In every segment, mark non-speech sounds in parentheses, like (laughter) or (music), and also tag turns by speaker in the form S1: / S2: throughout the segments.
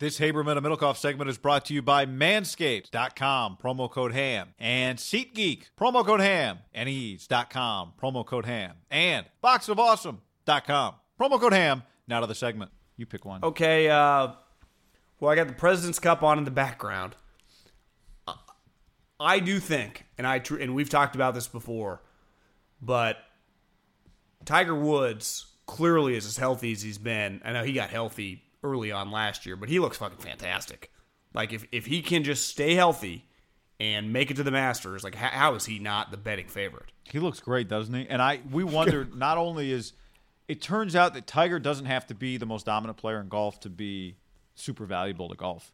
S1: This Haberman and Middlekauff segment is brought to you by Manscaped.com, promo code HAM, and SeatGeek, promo code HAM, and Ease.com, promo code HAM, and BoxOfAwesome.com, promo code HAM. Now to the segment. You pick one.
S2: Okay, uh, well, I got the President's Cup on in the background. I do think, and I and we've talked about this before, but Tiger Woods clearly is as healthy as he's been. I know he got healthy early on last year, but he looks fucking fantastic. Like if if he can just stay healthy and make it to the Masters, like how, how is he not the betting favorite?
S1: He looks great, doesn't he? And I we wondered (laughs) not only is it turns out that Tiger doesn't have to be the most dominant player in golf to be super valuable to golf.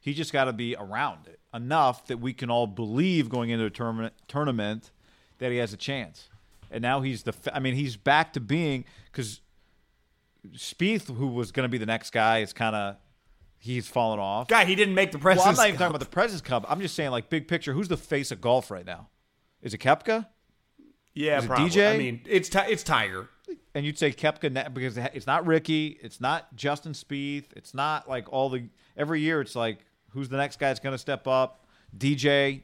S1: He just got to be around it enough that we can all believe going into a tournament tournament that he has a chance. And now he's the I mean he's back to being cuz Spieth who was going to be the next guy is kind of he's fallen off.
S2: Guy, he didn't make the
S1: Well, I'm not even
S2: Cup.
S1: talking about the President's Cup. I'm just saying like big picture, who's the face of golf right now? Is it Koepka?
S2: yeah,
S1: is
S2: probably.
S1: DJ?
S2: I mean, it's Ti- it's Tiger.
S1: and you'd say Koepka because it's not Ricky, it's not Justin Spieth, it's not like all the every year it's like who's the next guy that's going to step up? DJ.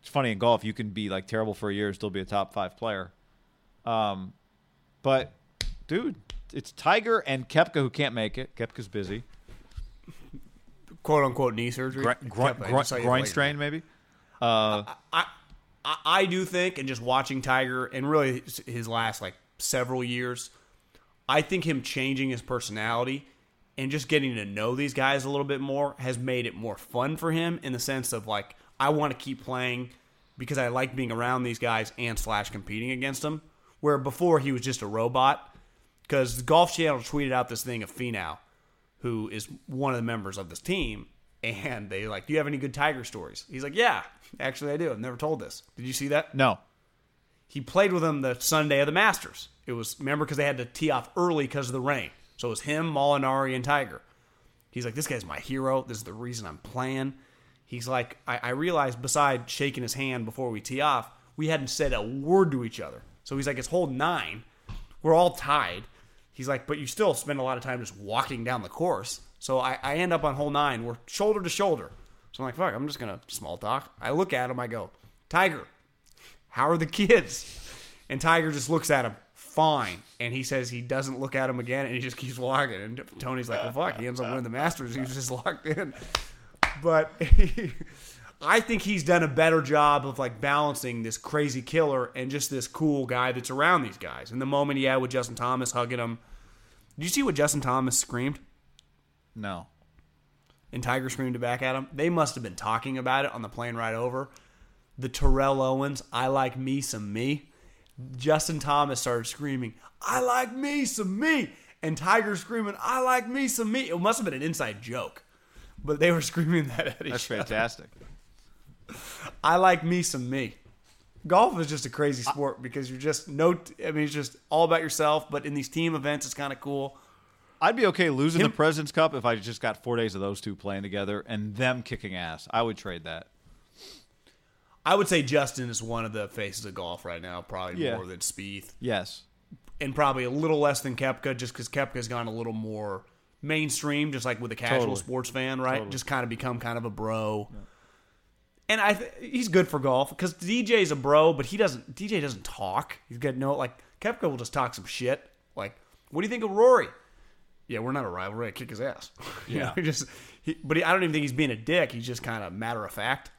S1: It's funny in golf you can be like terrible for a year and still be a top 5 player. Um but dude, it's Tiger and Koepka who can't make it. Koepka's busy.
S2: quote unquote knee surgery.
S1: Gro- gro-
S2: Kepa, I
S1: gro-
S2: just saw you
S1: groin
S2: later.
S1: strain maybe. Uh
S2: I, I I do think, and just watching Tiger, and really his- his last like several years, I think him changing his personality and just getting to know these guys a little bit more has made it more fun for him in the sense of like I want to keep playing because I like being around these guys and slash competing against them. Where before he was just a robot. Because the Golf Channel tweeted out this thing of Finau, who is one of the members of this team, and they like, "Do you have any good Tiger stories?" He's like, "Yeah, actually, I do. I've never told this. Did you see that?
S1: no.
S2: He played with them the Sunday of the Masters. It was remember because they had to tee off early because of the rain. So it was him, Molinari, and Tiger. He's like, "This guy's my hero. This is the reason I'm playing." He's like, I, I realized besides shaking his hand before we tee off, we hadn't said a word to each other. So he's like, it's hole nine. We're all tied. He's like, but you still spend a lot of time just walking down the course. So I, I end up on hole nine. We're shoulder to shoulder. So I'm like, fuck, I'm just going to small talk. I look at him. I go, Tiger, how are the kids? And Tiger just looks at him, fine. And he says he doesn't look at him again and he just keeps walking. And Tony's like, well, fuck, he ends up winning the Masters. He was just locked in. But (laughs) I think he's done a better job of like balancing this crazy killer and just this cool guy that's around these guys. And the moment he had with Justin Thomas hugging him, did you see what Justin Thomas screamed?
S1: No.
S2: And Tiger screamed it back at him. They must have been talking about it on the plane ride over. The Terrell Owens, I like me some me. Justin Thomas started screaming, I like me some me. And Tiger screaming, I like me some me. It must have been an inside joke. But they were (laughs) screaming that at each
S1: That's
S2: other.
S1: That's fantastic.
S2: I like me some me. Golf is just a crazy sport because you're just no. I mean, it's just all about yourself. But in these team events, it's kind of cool.
S1: I'd be okay losing
S3: Him-
S1: the President's Cup if I just got four days of those two playing together and them kicking ass. I would trade that.
S2: I would say Justin is one of the faces of golf right now, probably
S1: Yeah.
S2: more than Spieth,
S1: Yes.
S2: and probably a little less than Koepka, just because Koepka's gone a little more mainstream, just like with a casual
S1: Totally.
S2: sports fan, right? Just kind of become kind of a bro. And I, th- he's good for golf because DJ's a bro, but he doesn't. DJ doesn't talk. He's got no like. Koepka will just talk some shit. Like, what do you think of Rory? Yeah, we're not a rivalry. I kick his ass. (laughs) You
S1: Yeah.
S2: know, he just. He, but he, I don't even think he's being a dick. He's just kind of matter of fact.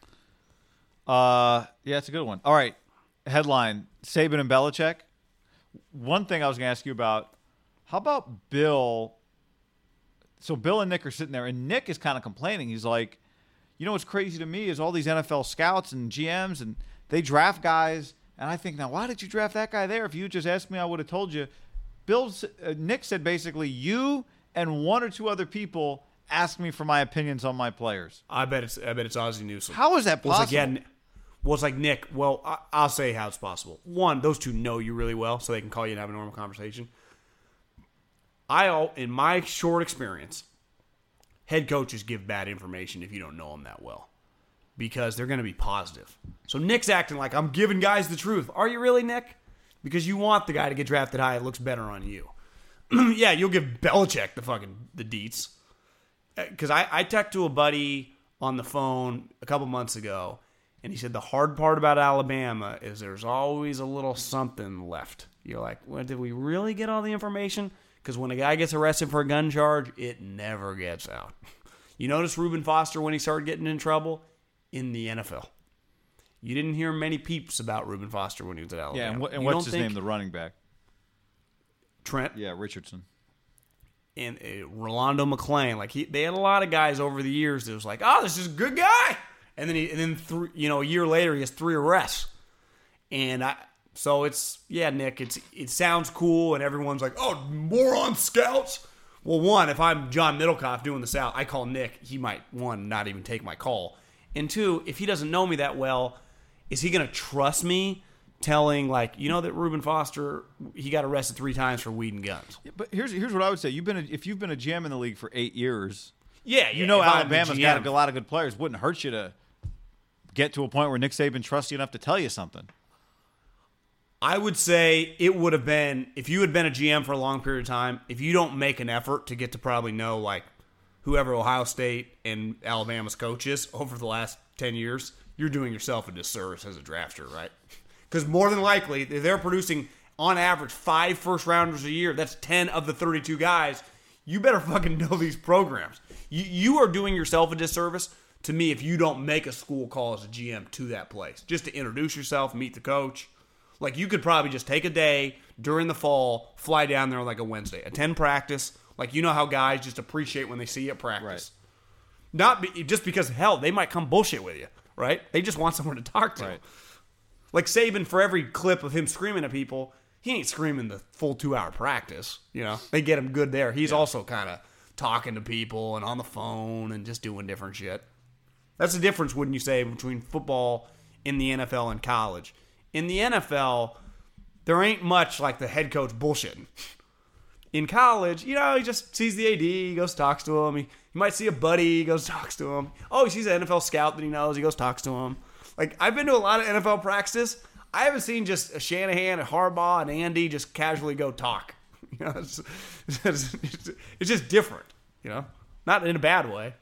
S1: Uh, yeah, it's a good one. All right. Headline Saban and Belichick. One thing I was going to ask you about how about Bill? So Bill and Nick are sitting there, and Nick is kind of complaining. He's like, you know what's crazy to me is all these NFL scouts and GMs, and they draft guys. And I think, now, why did you draft that guy there? If you just asked me, I would have told you. Bill, uh, Nick said basically, you and one or two other people asked me for my opinions on my players.
S2: I bet it's. I bet it's Ozzie Newsome.
S1: How is that possible?
S2: like, yeah, N- well, it's like Nick. Well, I, I'll say how it's possible. One, those two know you really well, so they can call you and have a normal conversation. I, in my short experience, head coaches give bad information if you don't know them that well, because they're going to be positive. So Nick's acting like I'm giving guys the truth. Are you really, Nick? Because you want the guy to get drafted high. It looks better on you. (clears throat) yeah, you'll give Belichick the fucking the deets uh, because I, I talked to a buddy on the phone a couple months ago, and he said the hard part about Alabama is there's always a little something left. You're like, well, did we really get all the information? Because when a guy gets arrested for a gun charge, it never gets out. You notice Reuben Foster when he started getting in trouble in the NFL. You didn't hear many peeps about Reuben Foster when he was at Alabama.
S1: Yeah, and, what, and what's his name? The running back.
S2: Trent
S1: Yeah, Richardson.
S2: and uh, Rolando McClain. Like he, they had a lot of guys over the years that was like, oh, this is a good guy. And then he, and then three, you know, a year later he has three arrests. And I, so it's yeah, Nick. It's it sounds cool, and everyone's like, oh, moron scouts. Well, one, if I'm John Middlekauff doing the South, I call Nick. He might one not even take my call, and two, if he doesn't know me that well, is he going to trust me? Telling like you know that Reuben Foster he got arrested three times for weed and guns.
S1: But here's here's what I would say. You've been a, if you've been a GM in the league for eight years,
S2: Yeah,
S1: you
S2: yeah,
S1: know
S2: if I'm the
S1: Alabama's got a lot of good players. Wouldn't hurt you to get to a point where Nick Saban trusts you enough to tell you something.
S2: I would say it would have been if you had been a GM for a long period of time. If you don't make an effort to get to probably know like whoever Ohio State and Alabama's coaches (laughs) over the last ten years, you're doing yourself a disservice as a drafter, right? (laughs) Because more than likely they're producing on average five first rounders a year. That's ten of the thirty-two guys. You better (laughs) fucking know these programs. You you are doing yourself a disservice to me if you don't make a school call as a GM to that place just to introduce yourself, meet the coach. Like you could probably just take a day during the fall, fly down there like a Wednesday, attend practice. Like you know how guys just appreciate when they see you at practice. Not be, just because hell they might come bullshit with you, right? They just want someone to talk to.
S1: Right.
S2: Like Saban, for every clip of him screaming at people, he ain't screaming the full two hour practice. You know, they get him good there. He's also kind of talking to people and on the phone and just doing different shit. That's the difference, wouldn't you say, between football in the NFL and college? In the NFL, there ain't much like the head coach bullshitting. In college, you know, he just sees the AD, he goes talks to him. He, he might see a buddy, he goes talks to him. Oh, he sees an NFL scout that he knows, he goes talks to him. Like I've been to a lot of NFL practices. I haven't seen just a Shanahan, and Harbaugh, and Andy just casually go talk. (laughs) You know, it's, it's, it's just different. You know, not in a bad way.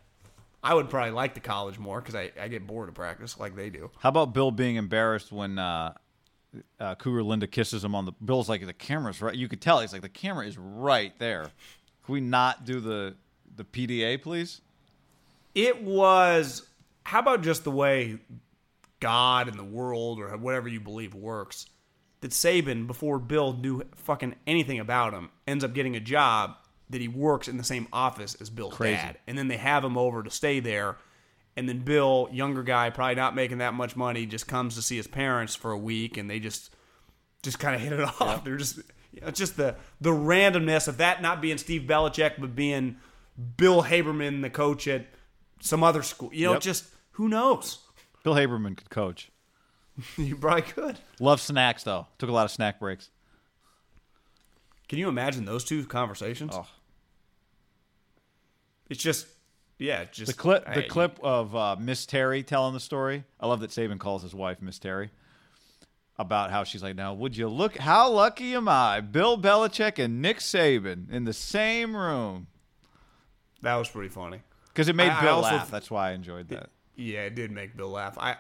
S2: I would probably like the college more because I, I get bored of practice like they do.
S1: How about Bill being embarrassed when uh, uh, Cougar Linda kisses him on the? Bill's like the camera's right. You could tell he's like the camera is right there. Can we not do the the PDA, please?
S2: It was. How about just the way God and the world or whatever you believe works? That Saban, before Bill knew fucking anything about him, ends up getting a job that he works in the same office as Bill's
S1: Crazy.
S2: dad, and then they have him over to stay there. And then Bill, younger guy, probably not making that much money, just comes to see his parents for a week, and they just just kind of hit it (laughs) off. They're just you know, it's just the the randomness of that not being Steve Belichick, but being Bill Haberman, the coach at some other school. You know,
S1: Yep.
S2: just who knows?
S1: Bill Haberman could coach. (laughs)
S2: you probably could.
S1: Love snacks though. Took a lot of snack breaks.
S2: Can you imagine those two conversations?
S1: Oh.
S2: it's just yeah, just
S1: The clip, the
S2: hey,
S1: clip of uh, Miss Terry telling the story. I love that Saban calls his wife Miss Terry. About how she's like, now would you look? How lucky am I? Bill Belichick and Nick Saban in the same room
S2: That was pretty funny.
S1: because it made
S2: I- I
S1: Bill
S2: also
S1: laugh.
S2: th-
S1: That's why I enjoyed that.
S2: Yeah, it did make Bill laugh. I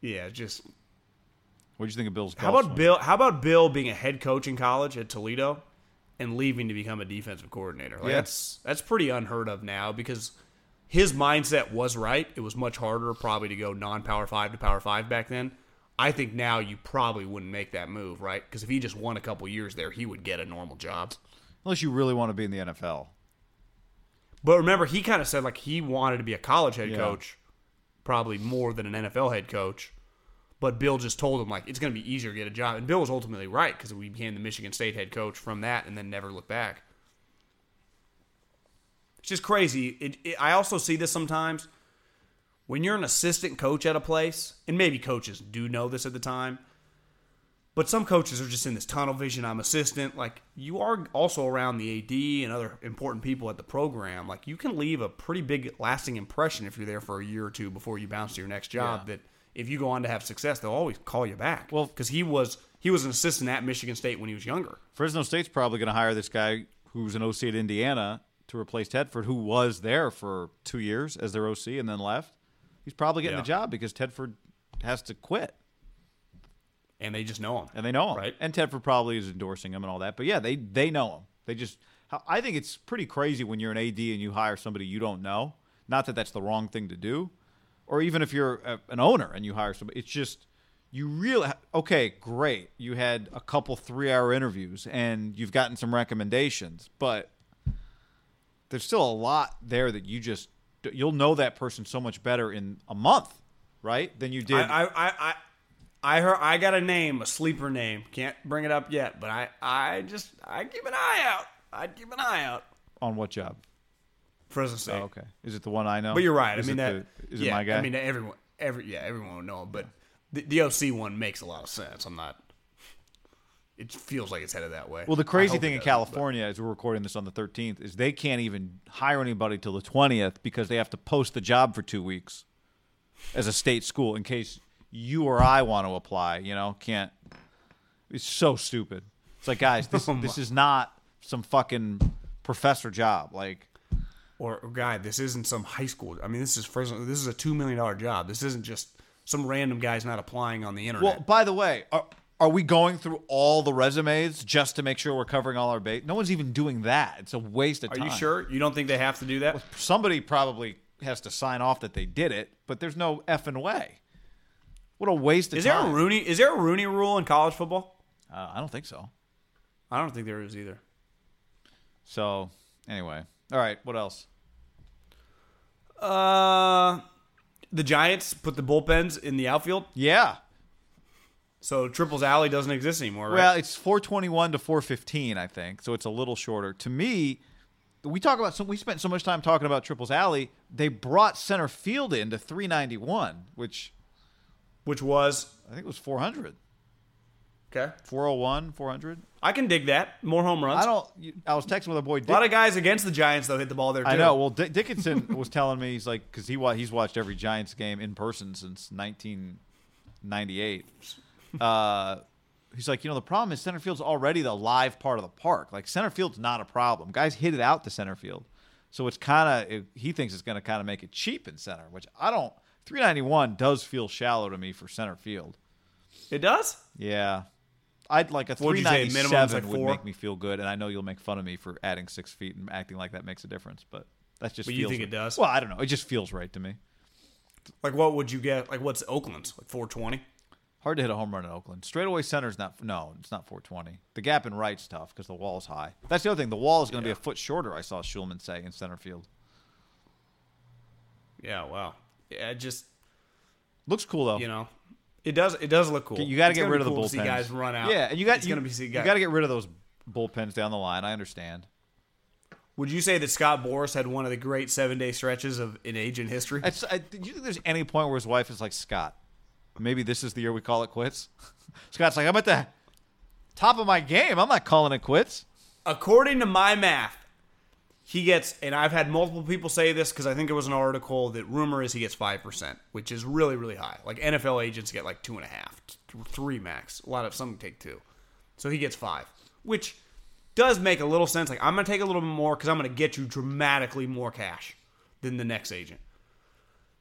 S2: yeah, just
S1: What do you think of Bill's?
S2: how about
S1: swing?
S2: Bill? How about Bill being a head coach in college at Toledo and leaving to become a defensive coordinator? Like,
S1: Yeah.
S2: That's that's pretty unheard of now because his mindset was right. It was much harder probably to go non-power five to power five back then. I think now you probably wouldn't make that move, right? Because if he just won a couple years there, he would get a normal job.
S1: Unless you really want to be in the NFL.
S2: But remember, he kind of said like he wanted to be a college head
S1: Yeah.
S2: coach, probably more than an NFL head coach. But Bill just told him like it's going to be easier to get a job, and Bill was ultimately right because we became the Michigan State head coach from that, and then never looked back. It's just crazy. It, it, I also see this sometimes when you're an assistant coach at a place, and maybe coaches do know this at the time, but some coaches are just in this tunnel vision. I'm assistant. Like you are also around the AD and other important people at the program. Like you can leave a pretty big lasting impression if you're there for a year or two before you bounce to your next job.
S1: Yeah.
S2: That if you go on to have success, they'll always call you back.
S1: Well-
S2: because he was he was an assistant at Michigan State when he was younger.
S1: Fresno State's probably going to hire this guy who's an OC at Indiana to replace Tedford, who was there for two years as their OC and then left. He's probably getting
S2: Yeah.
S1: the job because Tedford has to quit,
S2: And they just know him.
S1: and they know him.
S2: Right.
S1: And Tedford probably is endorsing him and all that. But yeah, they they know him. They just. I think it's pretty crazy when you're an AD and you hire somebody you don't know. Not that that's the wrong thing to do, or even if you're a, an owner and you hire somebody, it's just you really okay. Great, you had a couple three-hour interviews and you've gotten some recommendations, but there's still a lot there that you just you'll know that person so much better in a month, right? Than you did.
S2: I, I, I, I, I heard I got a name, a sleeper name. Can't bring it up yet, but I, I just I keep an eye out. I'd keep an eye out.
S1: on what job?
S2: Fresno State.
S1: Oh, okay. Is it the one I know?
S2: But you're right.
S1: Is
S2: I mean that.
S1: the- is
S2: yeah,
S1: it my guy?
S2: I mean everyone. Every yeah, everyone would know. him, But the, the OC one makes a lot of sense. I'm not. It feels like it's headed that way.
S1: Well, the crazy thing in California, as we're recording this on the 13th, is they can't even hire anybody till the 20th because they have to post the job for two weeks as a state school in case you or I want to apply. You know, can't. It's so stupid. It's like, guys, this (laughs)
S2: Oh
S1: this is not some fucking professor job. Like,
S2: but- Or, or guy, this isn't some high school. I mean, this is Fresno. This is a two million dollar job. This isn't just some random guy's not applying on the internet.
S1: well, by the way, are, are we going through all the resumes just to make sure we're covering all our bait? No one's even doing that. It's a waste of time.
S2: Are you sure? You don't think they have to do that?
S1: somebody probably has to sign off that they did it, but there's no effing way. What a waste of
S2: Is there a Rooney? Is there a Rooney rule in college football?
S1: Uh, I don't think so.
S2: I don't think there is either.
S1: So, anyway. All right, what else?
S2: Uh, the Giants put the bullpens in the outfield,
S1: Yeah.
S2: so Triples Alley doesn't exist anymore. Right?
S1: Well, it's 421 to 415, I think. So it's a little shorter. To me, we talk about some we spent so much time talking about Triples Alley. They brought center field in to 391, which
S2: which was
S1: I think it was 400.
S2: Okay.
S1: 401, 400.
S2: I can dig that. More home runs.
S1: I don't you, I was texting with a boy
S2: a lot of guys against the Giants though hit the ball there too.
S1: I know. Well, Dick Dickinson (laughs) was telling me he's like because he wa- he's watched every Giants game in person since 1998. Uh, he's like, you know, the problem is center field's already the live part of the park. Like center field's not a problem. Guys hit it out to center field, so it's kind of he thinks it's going to kind of make it cheap in center, which I don't. 391 does feel shallow to me for center field.
S2: It does.
S1: Yeah. I'd like a
S2: What'd you say,
S1: 397
S2: minimum's like
S1: would make me feel good, and I know you'll make fun of me for adding six feet and acting like that makes a difference, but that's just.
S2: But you
S1: feels
S2: think it does?
S1: Well, I don't know. It just feels right to me.
S2: Like what would you get? Like what's Oakland's? Like 420.
S1: Hard to hit a home run in Oakland. Straightaway center's not. No, it's not 420. The gap in right's tough because the wall's high. That's the other thing. The wall is going to
S2: Yeah.
S1: be a foot shorter. I saw Schulman say in center field.
S2: Yeah. Wow. Yeah. it Just
S1: Looks cool though.
S2: you know, it does. It does look cool.
S1: you got to get rid of the bullpens.
S2: See guys run out.
S1: Yeah, and you got
S2: It's
S1: you,
S2: gonna be see
S1: you got to get rid of those bullpens down the line. I understand.
S2: Would you say that Scott Boras had one of the great seven day stretches of in age in history?
S1: It's, I, do you think there's any point where his wife is like Scott? Maybe this is the year we call it quits. (laughs) Scott's like, I'm at the top of my game. I'm not calling it quits.
S2: According to my math, he gets, and I've had multiple people say this because I think there was an article that rumor is he gets five percent, which is really really high. Like NFL agents get like two and a half, three max. A lot of some take two, so he gets five, which does make a little sense. Like I'm gonna take a little bit more because I'm gonna get you dramatically more cash than the next agent.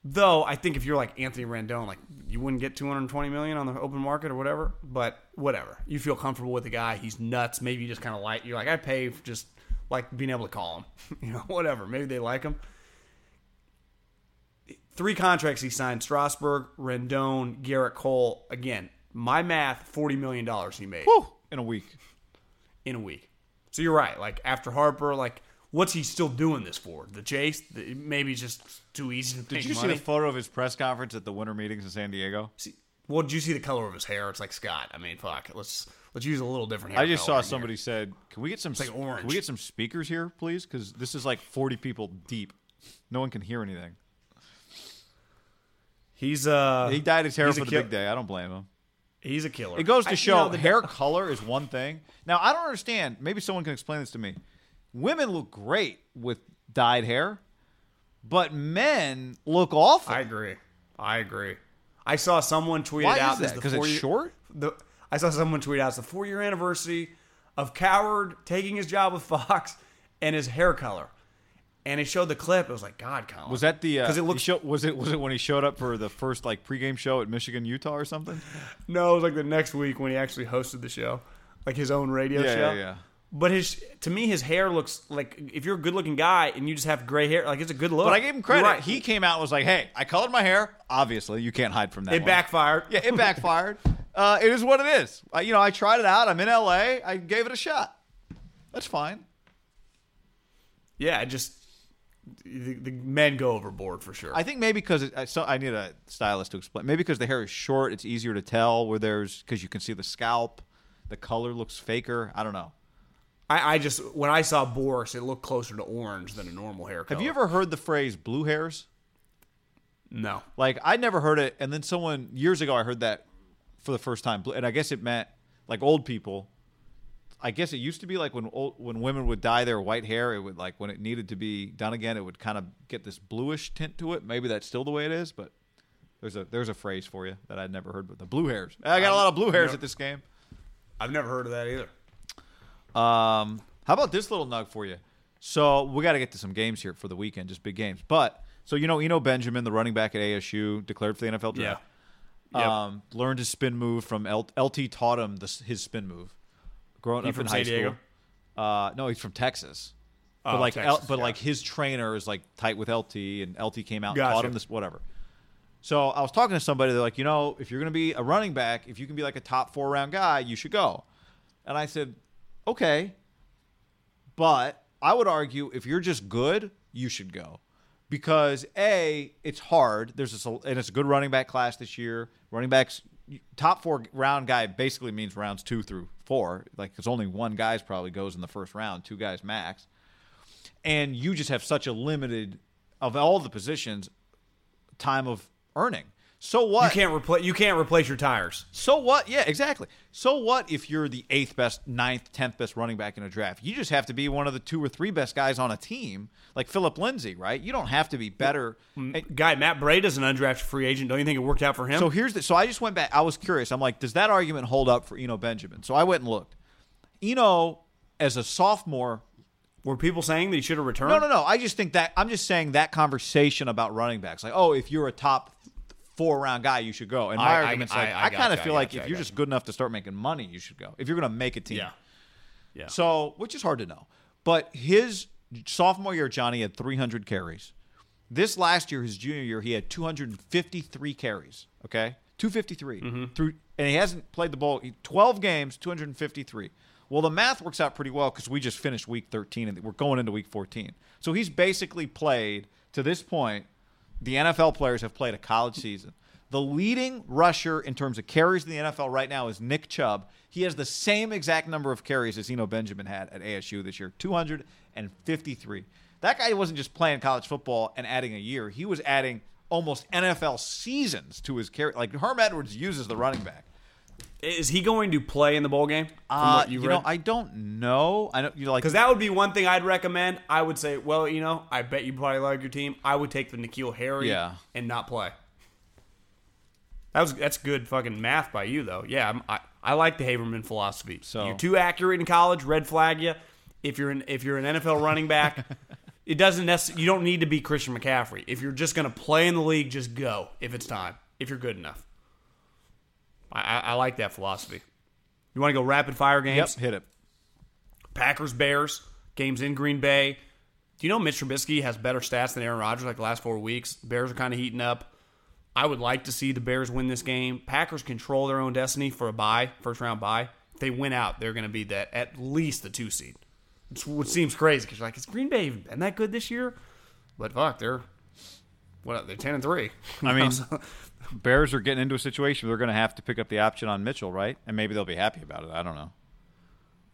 S2: Though I think if you're like Anthony Rendon, like you wouldn't get 220 million on the open market or whatever. But whatever, you feel comfortable with the guy. He's nuts. Maybe you just kind of like you're like I pay just like being able to call him. (laughs) you know, whatever. Maybe they like him. Three contracts he signed: Strasburg, Rendon, Gerrit Cole. Again, my math: 40 million dollars he made
S1: Whew, in a week.
S2: in a week. So you're right. Like after Harper, like what's he still doing this for? The chase? The, maybe just too easy to
S1: Did you see
S2: money.
S1: the photo of his press conference at the winter meetings in San Diego?
S2: See- well, did you see the color of his hair? It's like Scott. I mean, fuck. Let's let's use a little different hair.
S1: I just
S2: color
S1: saw
S2: in here.
S1: somebody said, "Can we get some?
S2: like
S1: Can
S2: orange.
S1: we get some speakers here, please? Because this is like 40 people deep. No one can hear anything."
S2: He's uh
S1: He dyed his hair
S2: a
S1: for the
S2: kill-
S1: big day. I don't blame him.
S2: He's a killer.
S1: It goes to
S2: I- you
S1: show
S2: know, the-
S1: hair color is one thing. Now I don't understand. Maybe someone can explain this to me. Women look great with dyed hair, but men look awful.
S2: I agree. I agree. I saw someone tweet
S1: Why
S2: it out
S1: is that?
S2: the
S1: 'Cause it's short?
S2: The, I saw someone tweet out it's the four year anniversary of Cowherd taking his job with Fox and his hair color. And it showed the clip. It was like, God, Colin.
S1: was that the?
S2: Uh, because
S1: Because
S2: it looks.
S1: was it was it when he showed up for the first like pregame show at Michigan Utah or something?
S2: No, it was like the next week when he actually hosted the show, like his own radio
S1: Yeah,
S2: show.
S1: yeah, yeah.
S2: But his, to me, his hair looks like if you're a good looking guy and you just have gray hair, like it's a good look.
S1: But I gave him credit.
S2: right.
S1: He came out and was like, "Hey, I colored my hair. Obviously, you can't hide from that.
S2: it
S1: one.
S2: backfired.
S1: Yeah, it backfired. (laughs) uh, it is what it is. I, you know, I tried it out. I'm in LA. I gave it a shot. That's fine.
S2: Yeah, it just the, the men go overboard for sure.
S1: I think maybe because it, I, so I need a stylist to explain. Maybe because the hair is short, it's easier to tell where there's because you can see the scalp. The color looks faker. I don't know.
S2: I, I just when I saw Boras, it looked closer to orange than a normal hair color.
S1: Have you ever heard the phrase "blue hairs"?
S2: No.
S1: Like I'd never heard it, and then someone years ago I heard that for the first time, and I guess it meant like old people. I guess it used to be like when old, when women would dye their white hair, it would like when it needed to be done again, it would kind of get this bluish tint to it. Maybe that's still the way it is, but there's a there's a phrase for you that I'd never heard, but the blue hairs. I got a lot of blue hairs
S2: no.
S1: at this game.
S2: I've never heard of that either.
S1: Um, how about this little nug for you? So we got to get to some games here for the weekend, just big games. But so you know, Eno Benjamin, the running back at ASU, declared for the NFL draft.
S2: Yeah. Yep.
S1: Um, learned his spin move from L- LT. Taught him the, his spin move. Growing
S2: He
S1: up
S2: from
S1: in high
S2: Diego?
S1: school. Uh, no, he's from Texas. But
S2: Oh,
S1: like,
S2: Texas,
S1: L- but
S2: yeah.
S1: like his trainer is like tight with LT, and LT came out and taught him this whatever. So I was talking to somebody. They're like, you know, if you're going to be a running back, if you can be like a top four round guy, you should go. And I said, okay, but I would argue if you're just good, you should go. Because A, it's hard. There's this, and it's a good running back class this year. Running backs, top four round guy basically means rounds two through four. Like, because only one guy's probably goes in the first round, two guys max. And you just have such a limited, of all the positions, time of earning. So what?
S2: You can't replace you can't replace your tires.
S1: So what? Yeah, exactly. So what if you're the eighth best, ninth, tenth best running back in a draft? You just have to be one of the two or three best guys on a team, like Philip Lindsay, right? You don't have to be better.
S2: Guy Matt Breida is an undrafted free agent. Don't you think it worked out for him?
S1: so here's the. So I just went back. I was curious. I'm like, does that argument hold up for Eno Benjamin? So I went and looked. Eno, as a sophomore,
S2: Were people saying that he should have returned?
S1: no, no, no. I just think that I'm just saying that conversation about running backs, like, oh, if you're a top four round guy, you should go. And my
S2: I-
S1: argument's
S2: I-
S1: like,
S2: I
S1: I, kind of feel like if you're just good enough to start making money, you should go. If you're going to make a team,
S2: Yeah. Yeah.
S1: So, which is hard to know. But his sophomore year, Johnny had 300 carries. This last year, his junior year, he had 253 carries. Okay, 253
S2: Mm-hmm.
S1: through, and he hasn't played the ball. 12 games, 253. Well, the math works out pretty well because we just finished week 13 and we're going into week 14. So he's basically played to this point. The NFL players have played a college season. The leading rusher in terms of carries in the NFL right now is Nick Chubb. He has the same exact number of carries as Eno Benjamin had at ASU this year 253. That guy wasn't just playing college football and adding a year, he was adding almost NFL seasons to his carry. Like Herm Edwards uses the running back.
S2: Is he going to play in the bowl game?
S1: Uh, you
S2: you've
S1: know. I don't know. I don't. You know, like
S2: Because that would be one thing I'd recommend. I would say, well, you know, I bet you probably like your team. I would take the Nikhil Harry
S1: Yeah.
S2: and not play. That was that's good fucking math by you though. Yeah, I'm, I I like the Haberman philosophy.
S1: So-
S2: you're too accurate in college, red flag you. If you're an if you're an NFL running back, (laughs) it doesn't necessarily. You don't need to be Christian McCaffrey. If you're just gonna play in the league, just go if it's time. If you're good enough. I I, I like that philosophy. You want to go rapid fire games?
S1: yep, hit it.
S2: Packers Bears games in Green Bay. Do you know Mitch Trubisky has better stats than Aaron Rodgers like the last four weeks? Bears are kind of heating up. I would like to see the Bears win this game. Packers control their own destiny for a bye, first round bye. If they win out, they're going to be that at least the two seed. It's, which seems crazy because you're like, is Green Bay even been that good this year? But fuck, they're what? They're ten and three.
S1: I mean, (laughs)
S2: So-
S1: Bears are getting into a situation where they're going to have to pick up the option on Mitchell, right? And maybe they'll be happy about it. I don't know.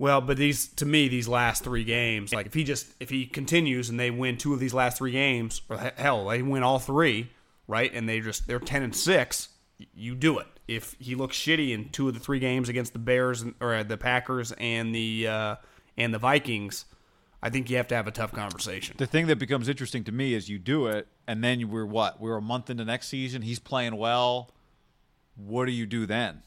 S2: Well, but these to me these last three games, like if he just if he continues and they win two of these last three games, or hell, they win all three, right? And they just they're ten and six. You do it. If he looks shitty in two of the three games against the Bears or uh, the Packers and the uh, and the Vikings, I think you have to have a tough conversation.
S1: The thing that becomes interesting to me is you do it, and then we're what? We're a month into next season. He's playing well. What do you do then?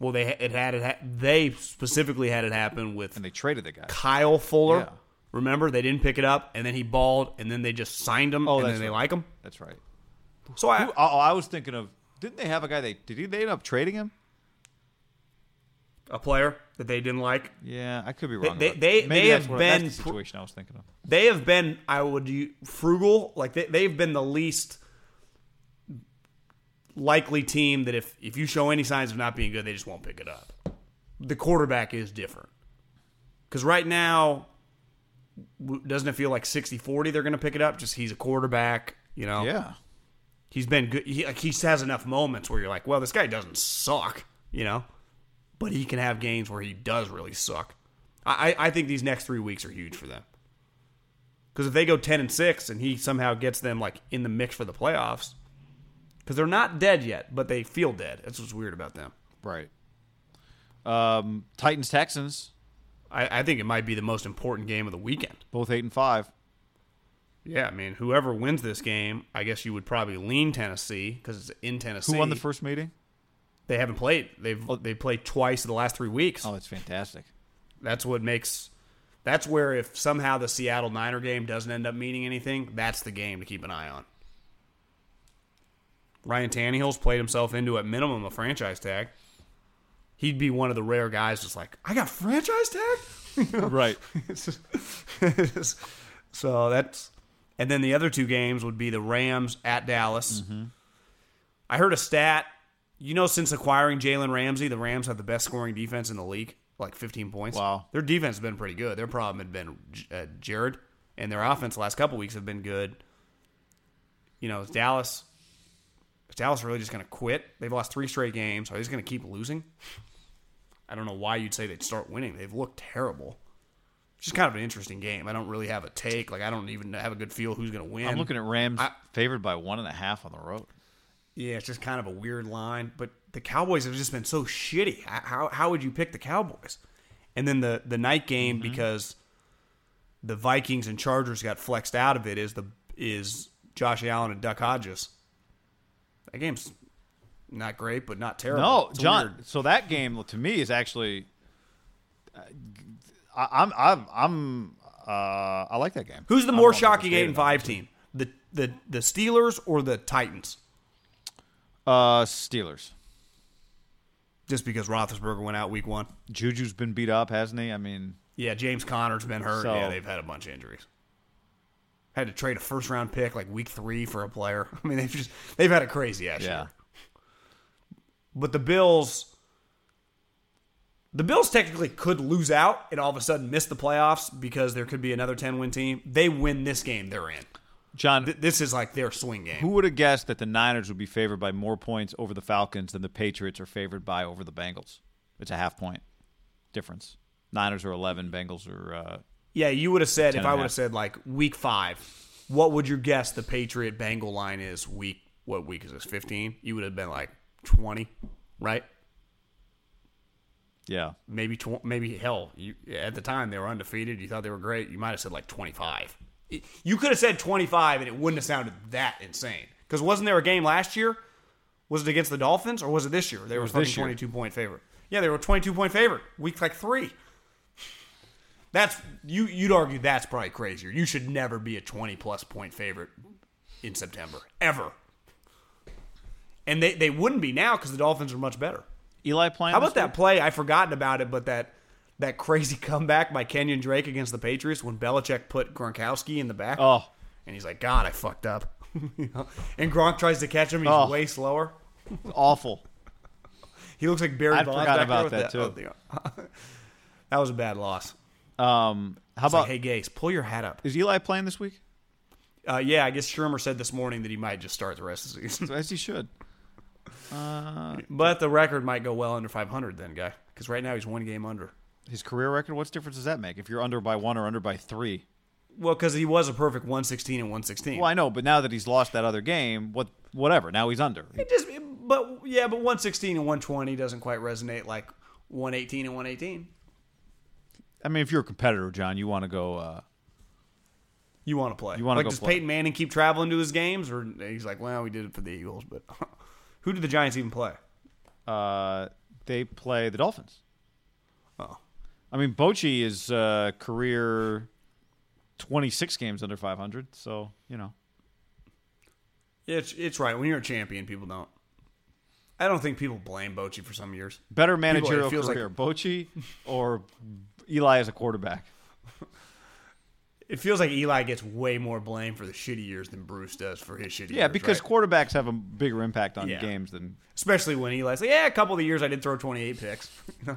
S2: Well, they it had it ha- they specifically had it happen with
S1: And they traded the guy.
S2: Kyle Fuller.
S1: Yeah.
S2: Remember, they didn't pick it up, and then he balled, and then they just signed him,
S1: Oh,
S2: and then they like him.
S1: That's right.
S2: So I,
S1: Who- oh, I was thinking of. Didn't they have a guy? They did he? They end up trading him?
S2: a player that they didn't like.
S1: Yeah, I could be wrong.
S2: they- they- they
S1: that's
S2: have
S1: what-
S2: been
S1: the situation I was thinking of.
S2: They have been, I would frugal. Like they, they've been the least likely team that if if you show any signs of not being good, they just won't pick it up. The quarterback is different because right now, doesn't it feel like 60-40 They're going to pick it up. Just he's a quarterback, you know.
S1: Yeah.
S2: he's been good. He, like he has enough moments where you're like, well, this guy doesn't suck, you know, but he can have games where he does really suck. I, I think these next three weeks are huge for them because if they go ten and six and he somehow gets them like in the mix for the playoffs, because they're not dead yet, but they feel dead. That's what's weird about them.
S1: Right. Um, Titans Texans
S2: I, I think it might be the most important game of the weekend.
S1: both eight and five.
S2: Yeah, I mean, whoever wins this game, I guess you would probably lean Tennessee because it's in Tennessee.
S1: Who won the first meeting?
S2: They haven't played. They've they played twice in the last three weeks.
S1: Oh, it's fantastic.
S2: That's what makes. That's where if somehow the Seattle Niner game doesn't end up meaning anything, that's the game to keep an eye on. Ryan Tannehill's played himself into at minimum a franchise tag. He'd be one of the rare guys just like, I got franchise tag? (laughs)
S1: Right. (laughs)
S2: so that's and then the other two games would be the Rams at Dallas.
S1: Mm-hmm.
S2: I heard a stat. You know, since acquiring Jalen Ramsey, the Rams have the best scoring defense in the league, like 15 points.
S1: Wow.
S2: Their defense has been pretty good. Their problem had been uh, Jared, and their offense the last couple weeks have been good. You know, Dallas. Is Dallas really just going to quit? They've lost three straight games. Are they just going to keep losing? I don't know why you'd say they'd start winning. They've looked terrible. It's just kind of an interesting game. I don't really have a take. Like I don't even have a good feel who's going to win.
S1: I'm looking at Rams
S2: I-
S1: favored by one and a half on the road.
S2: Yeah, it's just kind of a weird line. But the Cowboys have just been so shitty. How how, would you pick the Cowboys? And then the the night game
S1: Mm-hmm.
S2: because the Vikings and Chargers got flexed out of it is the is Josh Allen and Duck Hodges. That game's not great, but not terrible.
S1: No,
S2: It's
S1: John.
S2: weird.
S1: So that game to me is actually. uh, I, I'm I'm I'm uh, I like that game.
S2: Who's the more
S1: don't know if
S2: shocking eight and five team? The the the Steelers or the Titans?
S1: Uh, Steelers.
S2: Just because Roethlisberger went out week one.
S1: Juju's been beat up, hasn't he? I mean,
S2: Yeah, James Conner's been hurt.
S1: So-
S2: yeah, they've had a bunch of injuries. Had to trade a first round pick like week three for a player. (laughs) I mean, they've just they've had a crazy ass
S1: yeah.
S2: year. But the Bills, the Bills technically could lose out and all of a sudden miss the playoffs because there could be another ten win team. They win this game, they're in.
S1: John,
S2: Th- This is like their swing game.
S1: who would have guessed that the Niners would be favored by more points over the Falcons than the Patriots are favored by over the Bengals? It's a half point difference. Niners are 11, Bengals are. Uh,
S2: Yeah, you would have said if I would have said like week five, what would you guess the Patriot Bengal line is week? What week is this? Fifteen? You would have been like twenty, right?
S1: Yeah.
S2: maybe tw- maybe hell you, at the time they were undefeated you thought they were great you might have said like 25 It- you could have said 25 and it wouldn't have sounded that insane. Because wasn't there a game last year? Was it against the dolphins or was it this year? They were
S1: was
S2: fucking
S1: this year.
S2: 22 point favorite. Yeah they were 22 point favorite week like three. That's you you'd argue that's probably crazier. You should never be a 20 plus point favorite in september ever. And they, they wouldn't be now because the dolphins are much better.
S1: Eli playing.
S2: how about that play? I forgotten about it, but that that crazy (laughs) comeback by Kenyon Drake against the Patriots when Belichick put Gronkowski in the back.
S1: Oh,
S2: and he's like, God, I fucked up. (laughs) You know? and Gronk tries to catch him. He's
S1: Oh.
S2: way slower. (laughs)
S1: awful.
S2: He looks like Barry
S1: forgotten
S2: back
S1: about
S2: with
S1: that,
S2: oh, that was a bad loss.
S1: Um, how
S2: It's like,
S1: about
S2: hey, Gase, pull your hat up.
S1: is Eli playing this week?
S2: Uh, yeah, I guess Shurmur said this morning that he might just start the rest of the season.
S1: As he should.
S2: but the record might go well under 500 then, guy. Because right now he's one game under.
S1: His career record. What's difference does that make if you're under by one or under by three?
S2: Well, because he was a perfect 116 and 116.
S1: Well, I know, but now that he's lost that other game, what? Whatever. Now he's under.
S2: It just, but yeah, but 116 and 120 doesn't quite resonate like 118 and 118.
S1: I mean, if you're a competitor, John, you want to go. Uh,
S2: You want to play?
S1: You wanna
S2: like
S1: go
S2: does
S1: play.
S2: Peyton Manning keep traveling to his games, or he's like, well, we did it for the Eagles, but (laughs) who did the Giants even play?
S1: uh, they play the Dolphins.
S2: Oh,
S1: I mean, Bochy is uh, career 26 games under 500. So you know,
S2: it's it's right. When you're a champion, people don't. I don't think people blame Bochy for some years.
S1: better
S2: People-
S1: managerial
S2: it feels like-
S1: career, Bochy or Eli as a quarterback. (laughs)
S2: It feels like Eli gets way more blame for the shitty years than Bruce does for his shitty years.
S1: Yeah, because
S2: right?
S1: quarterbacks have a bigger impact on
S2: Yeah.
S1: games than
S2: especially when Eli's like, yeah, a couple of the years I did throw 28 picks. (laughs) You know?